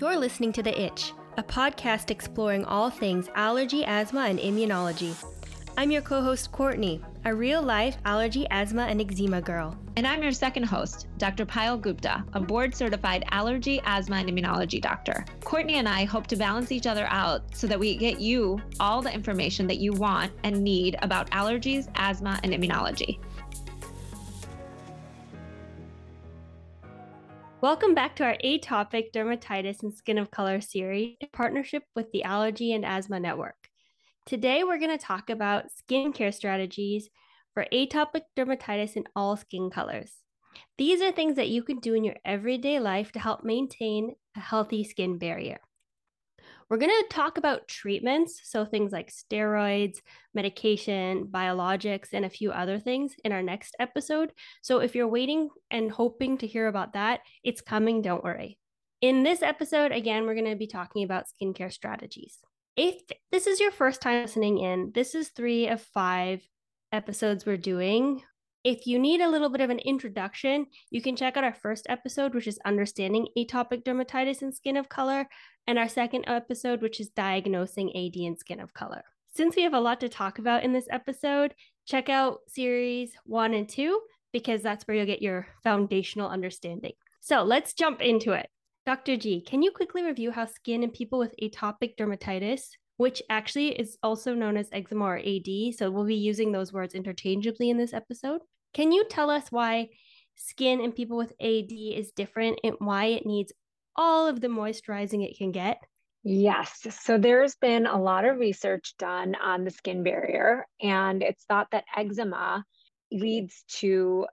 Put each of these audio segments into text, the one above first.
You're listening to The Itch, a podcast exploring all things allergy, asthma, and immunology. I'm your co host, Kortney, a real life allergy, asthma, and eczema girl. And I'm your second host, Dr. Payal Gupta, a board certified allergy, asthma, and immunology doctor. Kortney and I hope to balance each other out so that we get you all the information that you want and need about allergies, asthma, and immunology. Welcome back to our atopic dermatitis and skin of color series in partnership with the Allergy and Asthma Network. Today, we're going to talk about skincare strategies for atopic dermatitis in all skin colors. These are things that you can do in your everyday life to help maintain a healthy skin barrier. We're going to talk about treatments, so things like steroids, medication, biologics, and a few other things in our next episode. So if you're waiting and hoping to hear about that, it's coming, don't worry. In this episode, again, we're going to be talking about skincare strategies. If this is your first time listening in, this is three of five episodes we're doing if you need a little bit of an introduction, you can check out our first episode, which is Understanding Atopic Dermatitis and Skin of Color, and our second episode, which is Diagnosing AD and Skin of Color. Since we have a lot to talk about in this episode, check out series one and two, because that's where you'll get your foundational understanding. So let's jump into it. Dr. G, can you quickly review how skin in people with atopic dermatitis which actually is also known as eczema or AD. So we'll be using those words interchangeably in this episode. Can you tell us why skin in people with AD is different and why it needs all of the moisturizing it can get? Yes. So there's been a lot of research done on the skin barrier, and it's thought that eczema leads to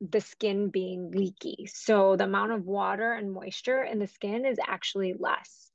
the skin being leaky. So the amount of water and moisture in the skin is actually less.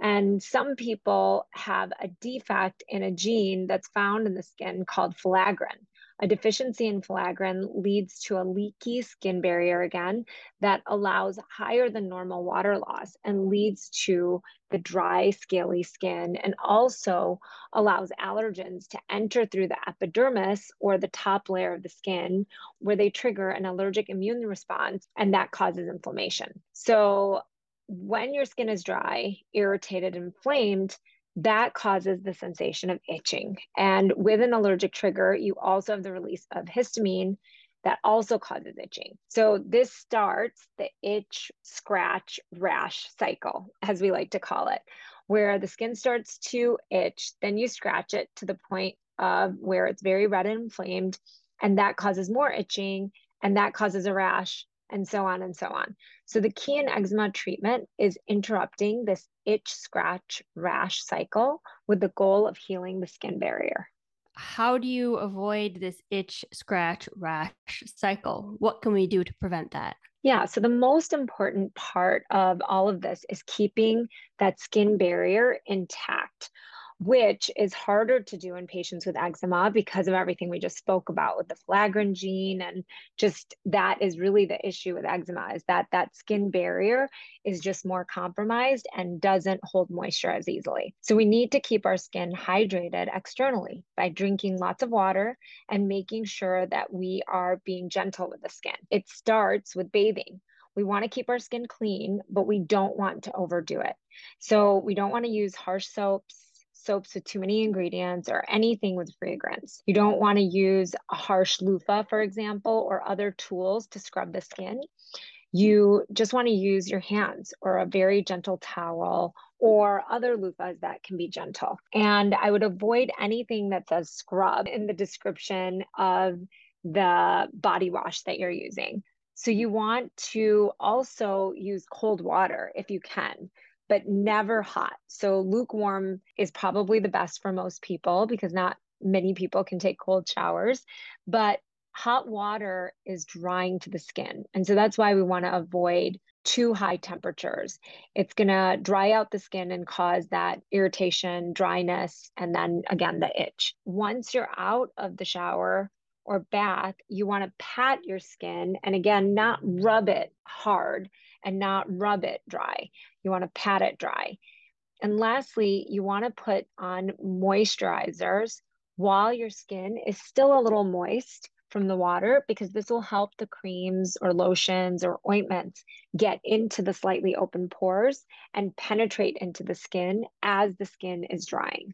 And some people have a defect in a gene that's found in the skin called filaggrin. A deficiency in filaggrin leads to a leaky skin barrier again that allows higher than normal water loss and leads to the dry, scaly skin and also allows allergens to enter through the epidermis or the top layer of the skin where they trigger an allergic immune response and that causes inflammation. So when your skin is dry, irritated, inflamed, that causes the sensation of itching. And with an allergic trigger, you also have the release of histamine that also causes itching. So this starts the itch, scratch, rash cycle, as we like to call it, where the skin starts to itch, then you scratch it to the point of where it's very red and inflamed, and that causes more itching, and that causes a rash, and so on and so on. So the key in eczema treatment is interrupting this itch, scratch, rash cycle with the goal of healing the skin barrier. How do you avoid this itch, scratch, rash cycle? What can we do to prevent that? Yeah, so the most important part of all of this is keeping that skin barrier intact which is harder to do in patients with eczema because of everything we just spoke about with the filaggrin gene and just that is really the issue with eczema is that that skin barrier is just more compromised and doesn't hold moisture as easily. So we need to keep our skin hydrated externally by drinking lots of water and making sure that we are being gentle with the skin. It starts with bathing. We want to keep our skin clean, but we don't want to overdo it. So we don't want to use harsh soaps soaps with too many ingredients or anything with fragrance. You don't want to use a harsh loofah, for example, or other tools to scrub the skin. You just want to use your hands or a very gentle towel or other loofahs that can be gentle. And I would avoid anything that says scrub in the description of the body wash that you're using. So you want to also use cold water if you can but never hot. So lukewarm is probably the best for most people because not many people can take cold showers, but hot water is drying to the skin. And so that's why we want to avoid too high temperatures. It's going to dry out the skin and cause that irritation, dryness, and then again, the itch. Once you're out of the shower, or bath, you want to pat your skin and again, not rub it hard and not rub it dry. You want to pat it dry. And lastly, you want to put on moisturizers while your skin is still a little moist from the water because this will help the creams or lotions or ointments get into the slightly open pores and penetrate into the skin as the skin is drying.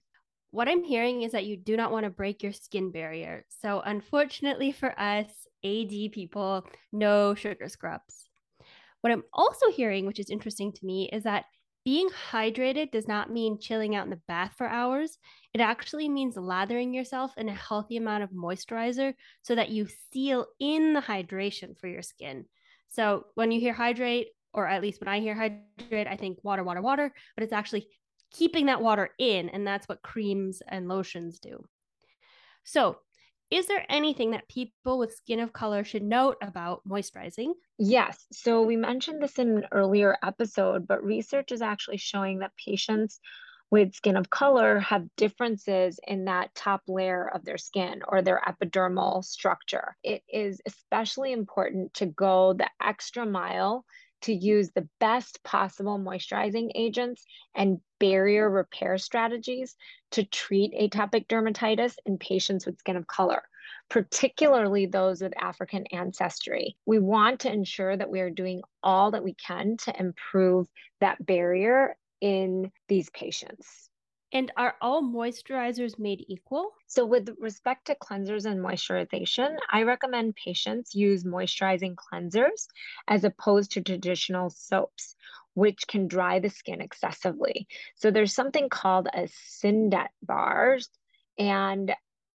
What I'm hearing is that you do not want to break your skin barrier. So, unfortunately for us, AD people, no sugar scrubs. What I'm also hearing, which is interesting to me, is that being hydrated does not mean chilling out in the bath for hours. It actually means lathering yourself in a healthy amount of moisturizer so that you seal in the hydration for your skin. So when you hear hydrate, or at least when I hear hydrate, I think water, water, water, but it's actually keeping that water in. And that's what creams and lotions do. So is there anything that people with skin of color should note about moisturizing? Yes. So we mentioned this in an earlier episode, but research is actually showing that patients with skin of color have differences in that top layer of their skin or their epidermal structure. It is especially important to go the extra mile to use the best possible moisturizing agents and barrier repair strategies to treat atopic dermatitis in patients with skin of color, particularly those with African ancestry. We want to ensure that we are doing all that we can to improve that barrier in these patients. And are all moisturizers made equal? So, with respect to cleansers and moisturization, I recommend patients use moisturizing cleansers as opposed to traditional soaps, which can dry the skin excessively. So, there's something called a Syndet bars, and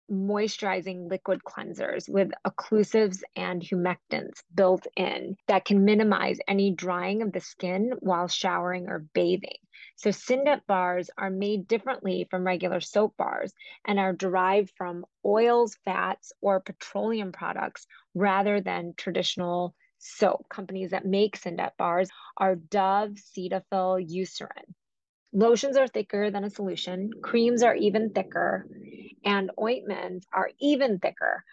moisturizing liquid cleansers with occlusives and humectants built in that can minimize any drying of the skin while showering or bathing. So Syndet bars are made differently from regular soap bars and are derived from oils, fats, or petroleum products rather than traditional soap. Companies that make Syndet bars are Dove, Cetaphil, Eucerin. Lotions are thicker than a solution, creams are even thicker, and ointments are even thicker.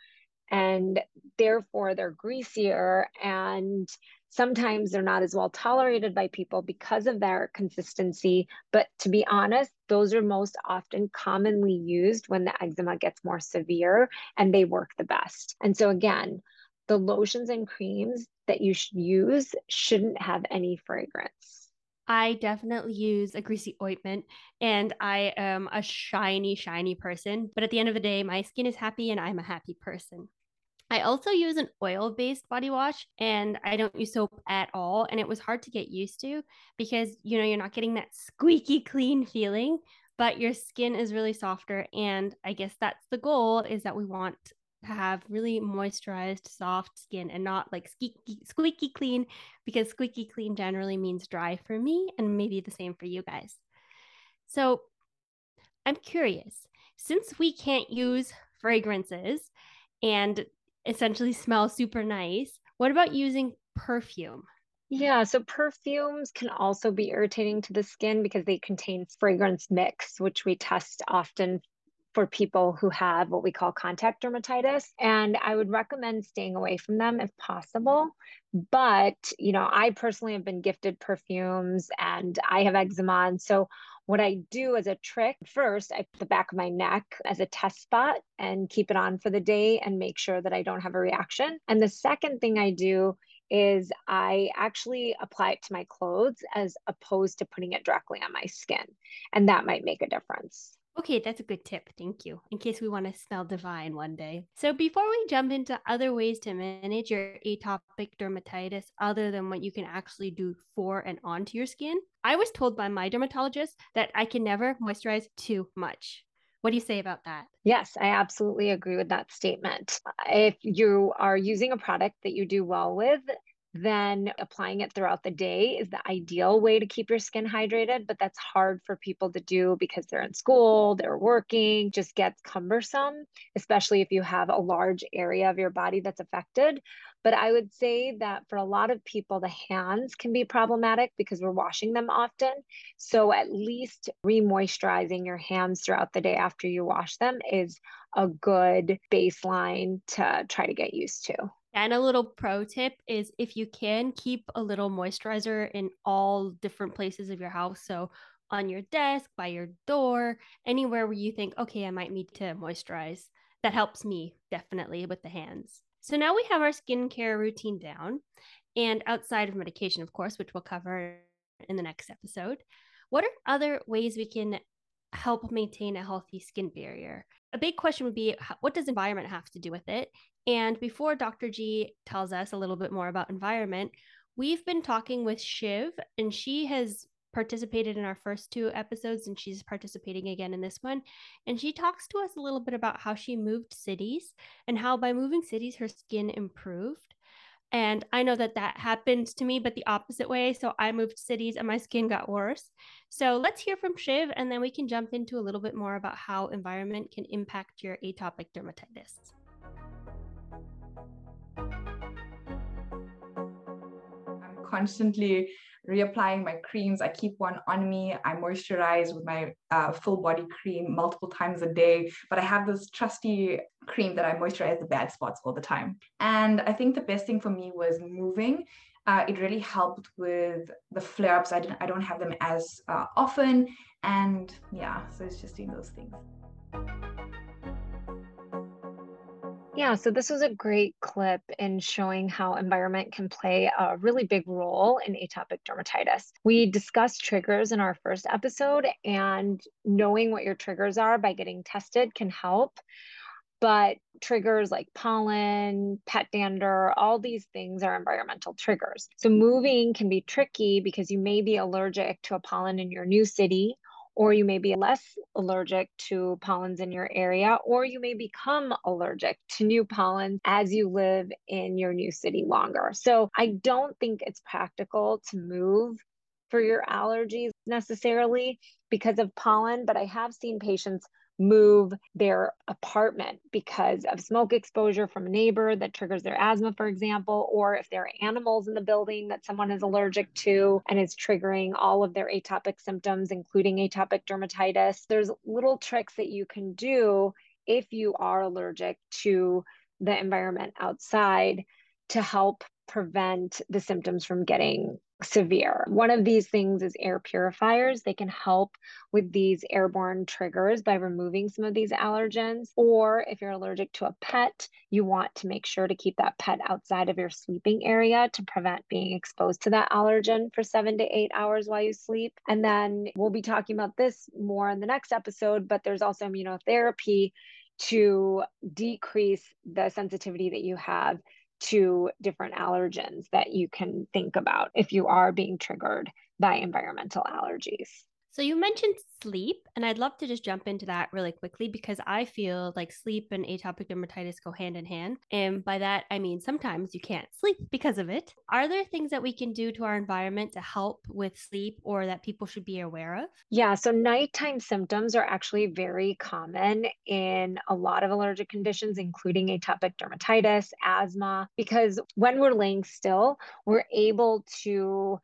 And therefore, they're greasier and Sometimes they're not as well tolerated by people because of their consistency. But to be honest, those are most often commonly used when the eczema gets more severe and they work the best. And so, again, the lotions and creams that you should use shouldn't have any fragrance. I definitely use a greasy ointment and I am a shiny, shiny person. But at the end of the day, my skin is happy and I'm a happy person. I also use an oil based body wash and I don't use soap at all. And it was hard to get used to because, you know, you're not getting that squeaky clean feeling, but your skin is really softer. And I guess that's the goal is that we want to have really moisturized, soft skin and not like squeaky, squeaky clean because squeaky clean generally means dry for me and maybe the same for you guys. So I'm curious since we can't use fragrances and essentially smell super nice. What about using perfume? Yeah, so perfumes can also be irritating to the skin because they contain fragrance mix, which we test often for people who have what we call contact dermatitis. And I would recommend staying away from them if possible. But, you know, I personally have been gifted perfumes and I have eczema. And so what I do as a trick, first, I put the back of my neck as a test spot and keep it on for the day and make sure that I don't have a reaction. And the second thing I do is I actually apply it to my clothes as opposed to putting it directly on my skin. And that might make a difference. Okay, that's a good tip. Thank you. In case we want to smell divine one day. So, before we jump into other ways to manage your atopic dermatitis other than what you can actually do for and onto your skin, I was told by my dermatologist that I can never hmm. moisturize too much. What do you say about that? Yes, I absolutely agree with that statement. If you are using a product that you do well with, then applying it throughout the day is the ideal way to keep your skin hydrated. But that's hard for people to do because they're in school, they're working, just gets cumbersome, especially if you have a large area of your body that's affected. But I would say that for a lot of people, the hands can be problematic because we're washing them often. So at least remoisturizing your hands throughout the day after you wash them is a good baseline to try to get used to. And a little pro tip is if you can keep a little moisturizer in all different places of your house. So on your desk, by your door, anywhere where you think, okay, I might need to moisturize. That helps me definitely with the hands. So now we have our skincare routine down. And outside of medication, of course, which we'll cover in the next episode, what are other ways we can help maintain a healthy skin barrier? A big question would be what does environment have to do with it? And before Dr. G tells us a little bit more about environment, we've been talking with Shiv, and she has participated in our first two episodes and she's participating again in this one. And she talks to us a little bit about how she moved cities and how by moving cities, her skin improved. And I know that that happened to me, but the opposite way. So I moved cities and my skin got worse. So let's hear from Shiv and then we can jump into a little bit more about how environment can impact your atopic dermatitis. Constantly reapplying my creams. I keep one on me. I moisturize with my uh, full body cream multiple times a day. But I have this trusty cream that I moisturize the bad spots all the time. And I think the best thing for me was moving. Uh, it really helped with the flare ups. I, didn't, I don't have them as uh, often. And yeah, so it's just doing those things. Yeah, so this was a great clip in showing how environment can play a really big role in atopic dermatitis. We discussed triggers in our first episode, and knowing what your triggers are by getting tested can help. But triggers like pollen, pet dander, all these things are environmental triggers. So moving can be tricky because you may be allergic to a pollen in your new city or you may be less allergic to pollens in your area, or you may become allergic to new pollens as you live in your new city longer. So I don't think it's practical to move for your allergies necessarily because of pollen, but I have seen patients move their apartment because of smoke exposure from a neighbor that triggers their asthma, for example, or if there are animals in the building that someone is allergic to and is triggering all of their atopic symptoms, including atopic dermatitis. There's little tricks that you can do if you are allergic to the environment outside to help prevent the symptoms from getting severe. One of these things is air purifiers. They can help with these airborne triggers by removing some of these allergens. Or if you're allergic to a pet, you want to make sure to keep that pet outside of your sleeping area to prevent being exposed to that allergen for seven to eight hours while you sleep. And then we'll be talking about this more in the next episode, but there's also immunotherapy to decrease the sensitivity that you have to different allergens that you can think about if you are being triggered by environmental allergies. So you mentioned sleep, and I'd love to just jump into that really quickly because I feel like sleep and atopic dermatitis go hand in hand. And by that, I mean sometimes you can't sleep because of it. Are there things that we can do to our environment to help with sleep or that people should be aware of? Yeah, so nighttime symptoms are actually very common in a lot of allergic conditions, including atopic dermatitis, asthma, because when we're laying still, we're able to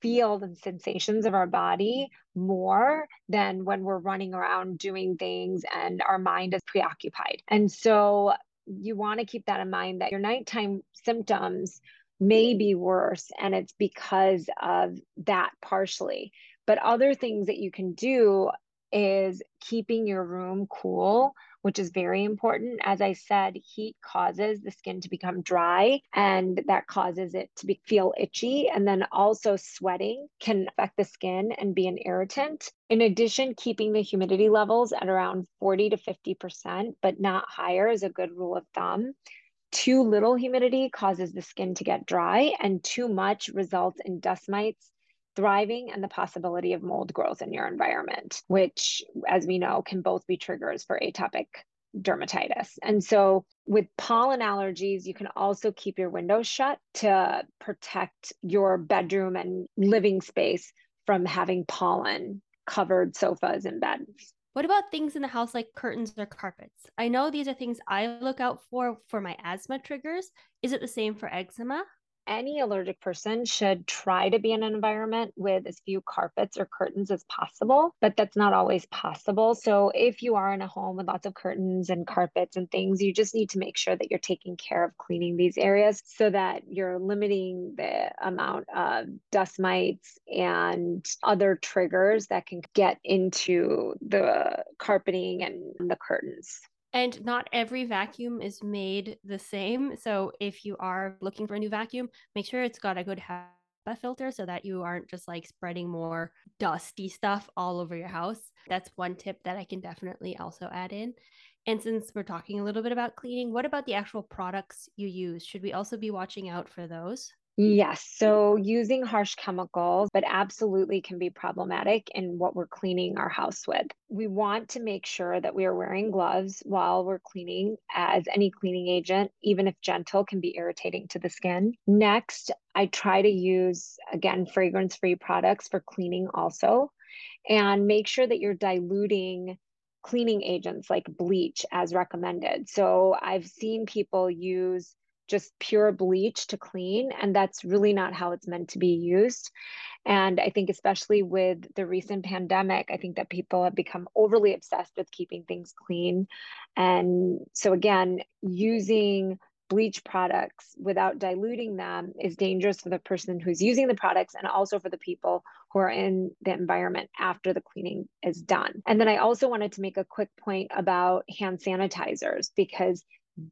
feel the sensations of our body more than when we're running around doing things and our mind is preoccupied. And so you want to keep that in mind that your nighttime symptoms may be worse and it's because of that partially. But other things that you can do is keeping your room cool which is very important. As I said, heat causes the skin to become dry and that causes it to be, feel itchy. And then also sweating can affect the skin and be an irritant. In addition, keeping the humidity levels at around 40 to 50%, but not higher is a good rule of thumb. Too little humidity causes the skin to get dry, and too much results in dust mites thriving and the possibility of mold growth in your environment, which, as we know, can both be triggers for atopic dermatitis. And so, with pollen allergies, you can also keep your windows shut to protect your bedroom and living space from having pollen covered sofas and beds. What about things in the house like curtains or carpets? I know these are things I look out for for my asthma triggers. Is it the same for eczema? Any allergic person should try to be in an environment with as few carpets or curtains as possible, but that's not always possible. So, if you are in a home with lots of curtains and carpets and things, you just need to make sure that you're taking care of cleaning these areas so that you're limiting the amount of dust mites and other triggers that can get into the carpeting and the curtains. And not every vacuum is made the same. So if you are looking for a new vacuum, make sure it's got a good HEPA filter so that you aren't just like spreading more dusty stuff all over your house. That's one tip that I can definitely also add in. And since we're talking a little bit about cleaning, what about the actual products you use? Should we also be watching out for those? Yes. So using harsh chemicals, but absolutely can be problematic in what we're cleaning our house with. We want to make sure that we are wearing gloves while we're cleaning, as any cleaning agent, even if gentle, can be irritating to the skin. Next, I try to use, again, fragrance free products for cleaning also, and make sure that you're diluting cleaning agents like bleach as recommended. So I've seen people use just pure bleach to clean. And that's really not how it's meant to be used. And I think, especially with the recent pandemic, I think that people have become overly obsessed with keeping things clean. And so, again, using bleach products without diluting them is dangerous for the person who's using the products and also for the people who are in the environment after the cleaning is done. And then I also wanted to make a quick point about hand sanitizers because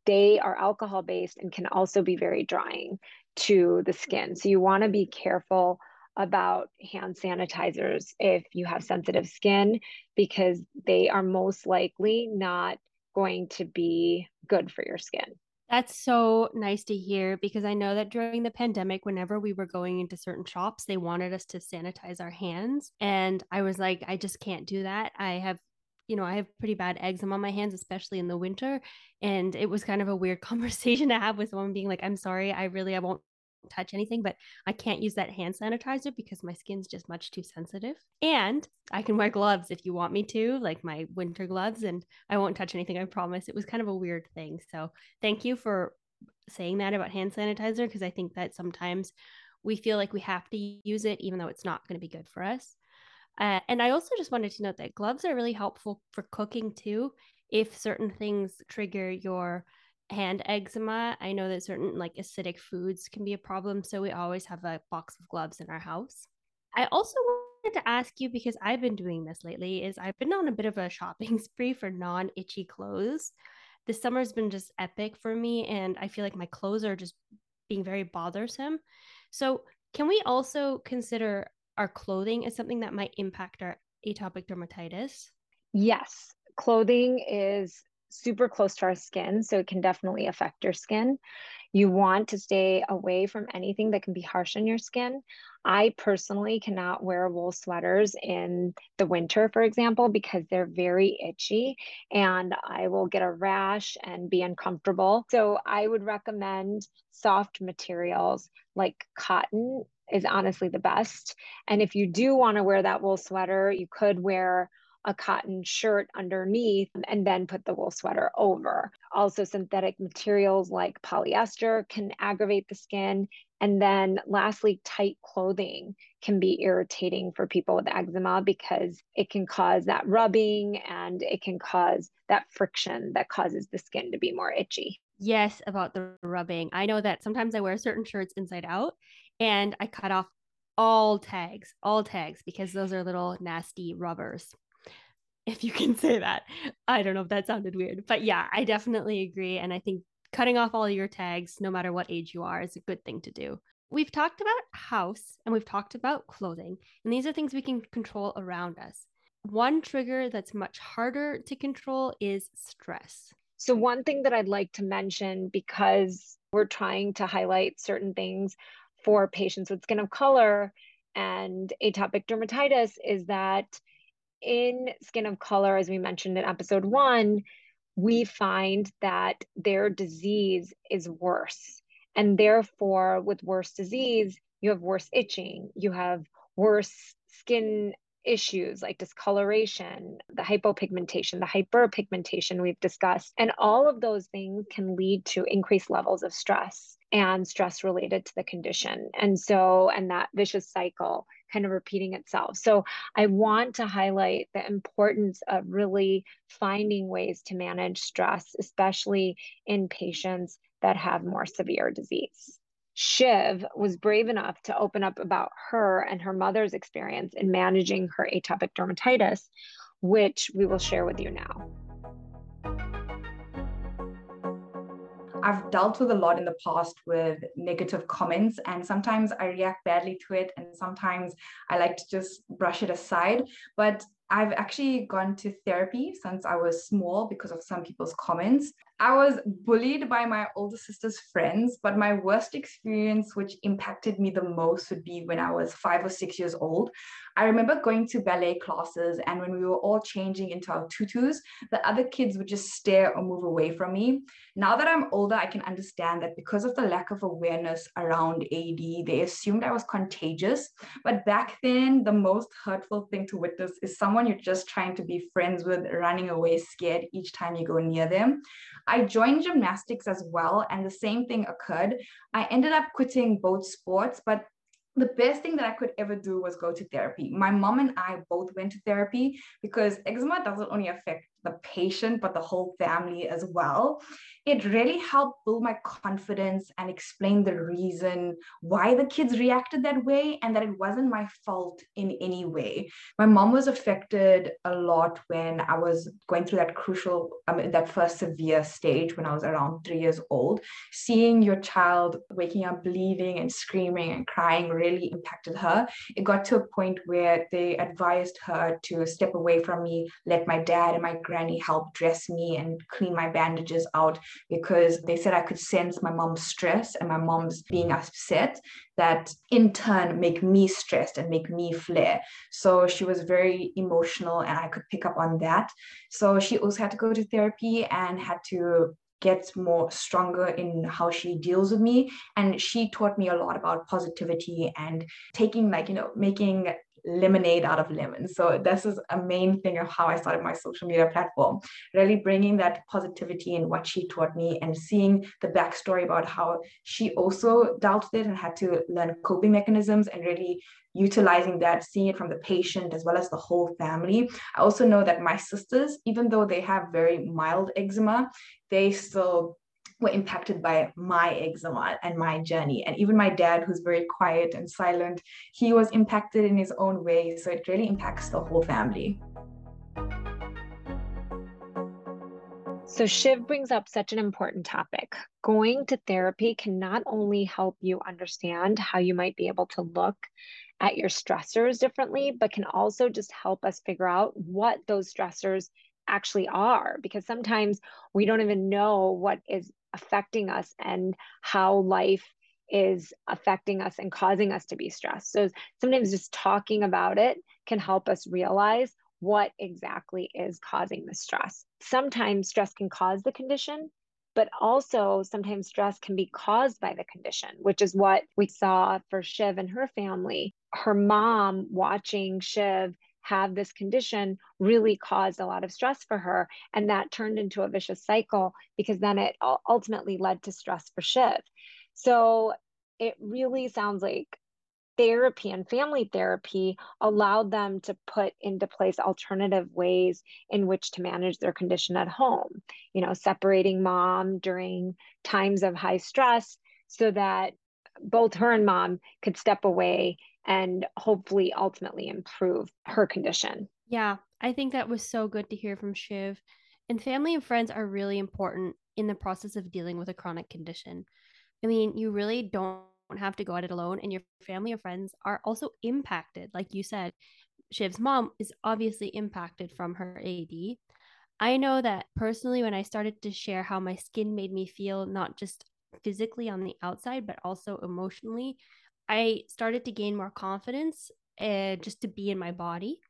they are alcohol based and can also be very drying to the skin. So you want to be careful about hand sanitizers if you have sensitive skin because they are most likely not going to be good for your skin. That's so nice to hear because I know that during the pandemic, whenever we were going into certain shops, they wanted us to sanitize our hands. And I was like, I just can't do that. I have you know, I have pretty bad eczema on my hands, especially in the winter. And it was kind of a weird conversation to have with someone being like, I'm sorry, I really, I won't touch anything, but I can't use that hand sanitizer because my skin's just much too sensitive. And I can wear gloves if you want me to, like my winter gloves, and I won't touch anything, I promise. It was kind of a weird thing. So thank you for saying that about hand sanitizer because I think that sometimes we feel like we have to use it even though it's not going to be good for us. Uh, and I also just wanted to note that gloves are really helpful for cooking too. If certain things trigger your hand eczema, I know that certain like acidic foods can be a problem. So we always have a box of gloves in our house. I also wanted to ask you because I've been doing this lately is I've been on a bit of a shopping spree for non-itchy clothes. This summer's been just epic for me and I feel like my clothes are just being very bothersome. So, can we also consider our clothing is something that might impact our atopic dermatitis? Yes, clothing is super close to our skin, so it can definitely affect your skin. You want to stay away from anything that can be harsh on your skin. I personally cannot wear wool sweaters in the winter, for example, because they're very itchy and I will get a rash and be uncomfortable. So I would recommend soft materials like cotton is honestly the best. And if you do want to wear that wool sweater, you could wear a cotton shirt underneath and then put the wool sweater over. Also, synthetic materials like polyester can aggravate the skin. And then, lastly, tight clothing can be irritating for people with eczema because it can cause that rubbing and it can cause that friction that causes the skin to be more itchy. Yes, about the rubbing. I know that sometimes I wear certain shirts inside out and I cut off all tags, all tags, because those are little nasty rubbers. If you can say that. I don't know if that sounded weird, but yeah, I definitely agree. And I think cutting off all your tags, no matter what age you are, is a good thing to do. We've talked about house and we've talked about clothing, and these are things we can control around us. One trigger that's much harder to control is stress. So, one thing that I'd like to mention because we're trying to highlight certain things for patients with skin of color and atopic dermatitis is that in skin of color, as we mentioned in episode one, we find that their disease is worse. And therefore, with worse disease, you have worse itching, you have worse skin issues like discoloration, the hypopigmentation, the hyperpigmentation we've discussed. And all of those things can lead to increased levels of stress and stress related to the condition. And so, and that vicious cycle kind of repeating itself. So, I want to highlight the importance of really finding ways to manage stress, especially in patients that have more severe disease. Shiv was brave enough to open up about her and her mother's experience in managing her atopic dermatitis, which we will share with you now. I've dealt with a lot in the past with negative comments, and sometimes I react badly to it, and sometimes I like to just brush it aside. But I've actually gone to therapy since I was small because of some people's comments. I was bullied by my older sister's friends, but my worst experience, which impacted me the most, would be when I was five or six years old. I remember going to ballet classes, and when we were all changing into our tutus, the other kids would just stare or move away from me. Now that I'm older, I can understand that because of the lack of awareness around AD, they assumed I was contagious. But back then, the most hurtful thing to witness is someone you're just trying to be friends with running away scared each time you go near them. I joined gymnastics as well, and the same thing occurred. I ended up quitting both sports, but the best thing that I could ever do was go to therapy. My mom and I both went to therapy because eczema doesn't only affect the patient, but the whole family as well. It really helped build my confidence and explain the reason why the kids reacted that way and that it wasn't my fault in any way. My mom was affected a lot when I was going through that crucial, um, that first severe stage when I was around three years old. Seeing your child waking up bleeding and screaming and crying really impacted her. It got to a point where they advised her to step away from me, let my dad and my granny help dress me and clean my bandages out because they said I could sense my mom's stress and my mom's being upset that in turn make me stressed and make me flare. So she was very emotional and I could pick up on that. So she also had to go to therapy and had to get more stronger in how she deals with me and she taught me a lot about positivity and taking like you know making lemonade out of lemons. So this is a main thing of how I started my social media platform, really bringing that positivity in what she taught me and seeing the backstory about how she also dealt with it and had to learn coping mechanisms and really utilizing that, seeing it from the patient as well as the whole family. I also know that my sisters, even though they have very mild eczema, they still were impacted by my eczema and my journey. And even my dad, who's very quiet and silent, he was impacted in his own way. So it really impacts the whole family. So, Shiv brings up such an important topic. Going to therapy can not only help you understand how you might be able to look at your stressors differently, but can also just help us figure out what those stressors actually are because sometimes we don't even know what is affecting us and how life is affecting us and causing us to be stressed. So sometimes just talking about it can help us realize what exactly is causing the stress. Sometimes stress can cause the condition, but also sometimes stress can be caused by the condition, which is what we saw for Shiv and her family. Her mom watching Shiv have this condition really caused a lot of stress for her. And that turned into a vicious cycle because then it ultimately led to stress for Shiv. So it really sounds like therapy and family therapy allowed them to put into place alternative ways in which to manage their condition at home you know separating mom during times of high stress so that both her and mom could step away and hopefully ultimately improve her condition. Yeah, I think that was so good to hear from Shiv. And family and friends are really important in the process of dealing with a chronic condition. I mean, you really don't have to go at it alone, and your family and friends are also impacted. Like you said, Shiv's mom is obviously impacted from her AD. I know that personally, when I started to share how my skin made me feel, not just physically on the outside, but also emotionally, I started to gain more confidence uh, just to be in my body.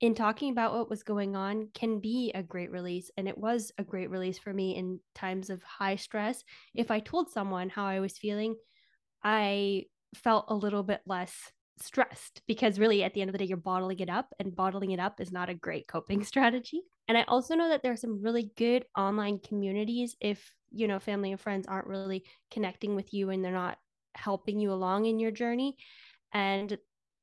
In talking about what was going on can be a great release. And it was a great release for me in times of high stress. If I told someone how I was feeling, I felt a little bit less stressed because really at the end of the day you're bottling it up and bottling it up is not a great coping strategy and i also know that there are some really good online communities if you know family and friends aren't really connecting with you and they're not helping you along in your journey. And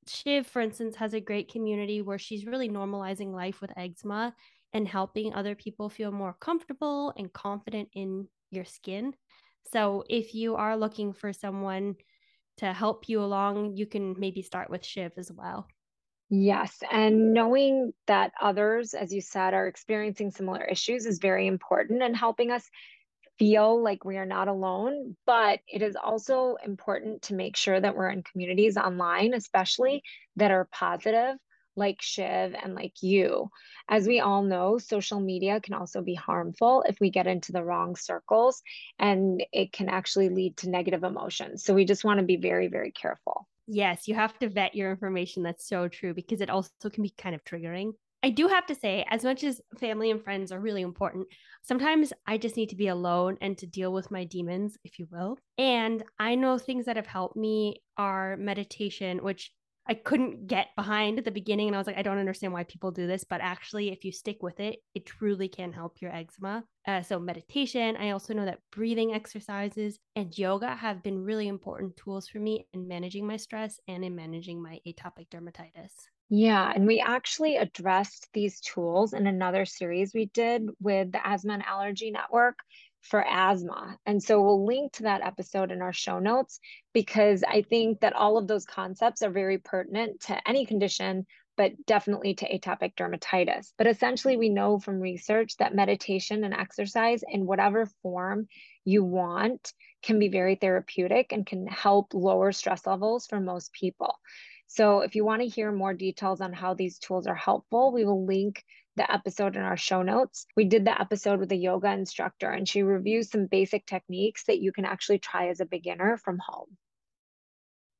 Shiv, for instance, has a great community where she's really normalizing life with eczema and helping other people feel more comfortable and confident in your skin. So if you are looking for someone to help you along, you can maybe start with Shiv as well. Yes. And knowing that others, as you said, are experiencing similar issues is very important and helping us feel like we are not alone, but it is also important to make sure that we're in communities online, especially that are positive, like Shiv and like you. As we all know, social media can also be harmful if we get into the wrong circles and it can actually lead to negative emotions. So we just want to be very, very careful. Yes, you have to vet your information. That's so true because it also can be kind of triggering. I do have to say, as much as family and friends are really important, sometimes I just need to be alone and to deal with my demons, if you will. And I know things that have helped me are meditation, which I couldn't get behind at the beginning. And I was like, I don't understand why people do this. But actually, if you stick with it, it truly can help your eczema. Uh, so, meditation. I also know that breathing exercises and yoga have been really important tools for me in managing my stress and in managing my atopic dermatitis. Yeah, and we actually addressed these tools in another series we did with the Asthma and Allergy Network for asthma. And so we'll link to that episode in our show notes because I think that all of those concepts are very pertinent to any condition, but definitely to atopic dermatitis. But essentially, we know from research that meditation and exercise in whatever form you want can be very therapeutic and can help lower stress levels for most people. So if you want to hear more details on how these tools are helpful, we will link the episode in our show notes. We did the episode with a yoga instructor, and she reviews some basic techniques that you can actually try as a beginner from home.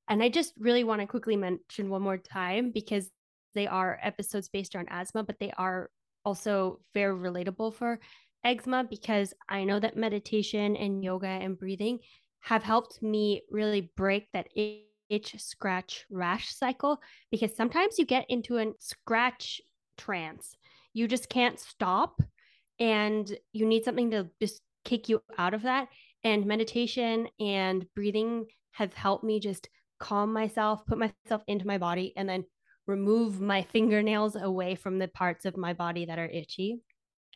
And I just really want to quickly mention one more time because they are episodes based on asthma, but they are also very relatable for eczema because I know that meditation and yoga and breathing have helped me really break that itch, scratch, rash cycle because sometimes you get into a scratch trance. You just can't stop and you need something to just kick you out of that. And meditation and breathing have helped me just calm myself, put myself into my body, and then remove my fingernails away from the parts of my body that are itchy.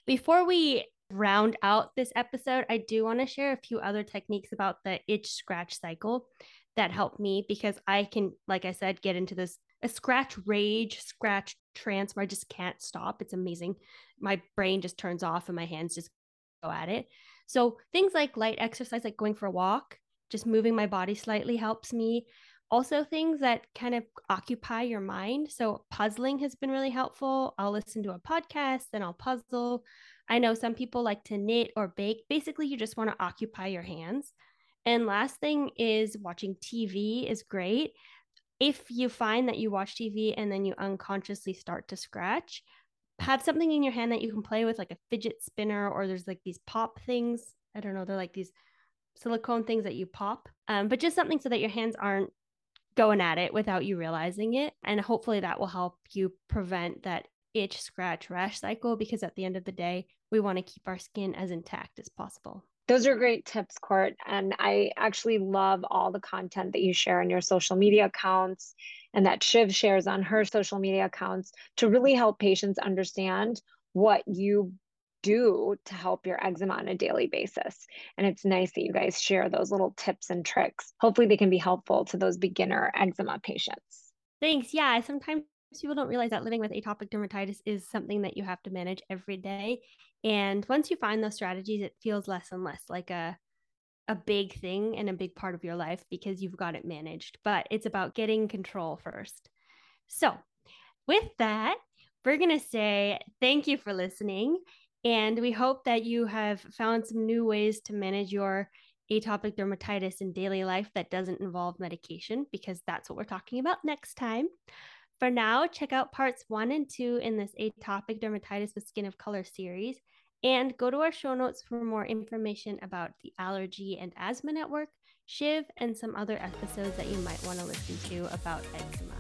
Before we round out this episode, I do want to share a few other techniques about the itch scratch cycle that helped me because I can, like I said, get into this a scratch rage, scratch trance where I just can't stop. It's amazing. My brain just turns off and my hands just go at it. So things like light exercise, like going for a walk, just moving my body slightly helps me. Also, things that kind of occupy your mind. So, puzzling has been really helpful. I'll listen to a podcast and I'll puzzle. I know some people like to knit or bake. Basically, you just want to occupy your hands. And last thing is watching TV is great. If you find that you watch TV and then you unconsciously start to scratch, have something in your hand that you can play with, like a fidget spinner, or there's like these pop things. I don't know, they're like these silicone things that you pop, um, but just something so that your hands aren't going at it without you realizing it. And hopefully that will help you prevent that itch, scratch, rash cycle because at the end of the day, we want to keep our skin as intact as possible. Those are great tips, Court. And I actually love all the content that you share on your social media accounts and that Shiv shares on her social media accounts to really help patients understand what you do to help your eczema on a daily basis. And it's nice that you guys share those little tips and tricks. Hopefully, they can be helpful to those beginner eczema patients. Thanks. Yeah, sometimes people don't realize that living with atopic dermatitis is something that you have to manage every day. And once you find those strategies, it feels less and less like a a big thing and a big part of your life because you've got it managed. But it's about getting control first. So, with that, we're going to say thank you for listening. And we hope that you have found some new ways to manage your atopic dermatitis in daily life that doesn't involve medication, because that's what we're talking about next time. For now, check out parts one and two in this atopic dermatitis with skin of color series. And go to our show notes for more information about the Allergy and Asthma Network, Shiv, and some other episodes that you might want to listen to about eczema.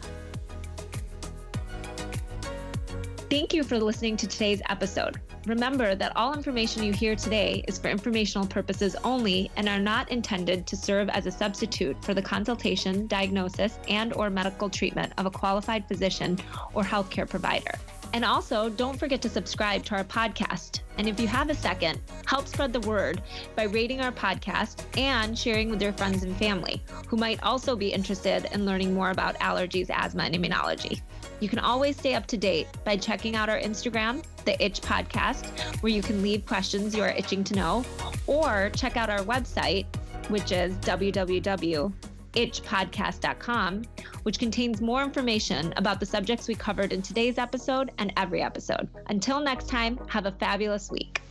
Thank you for listening to today's episode. Remember that all information you hear today is for informational purposes only and are not intended to serve as a substitute for the consultation, diagnosis, and or medical treatment of a qualified physician or healthcare provider. And also, don't forget to subscribe to our podcast. And if you have a second, help spread the word by rating our podcast and sharing with your friends and family who might also be interested in learning more about allergies, asthma, and immunology. You can always stay up to date by checking out our Instagram, the Itch Podcast, where you can leave questions you are itching to know, or check out our website, which is www.itchpodcast.com, which contains more information about the subjects we covered in today's episode and every episode. Until next time, have a fabulous week.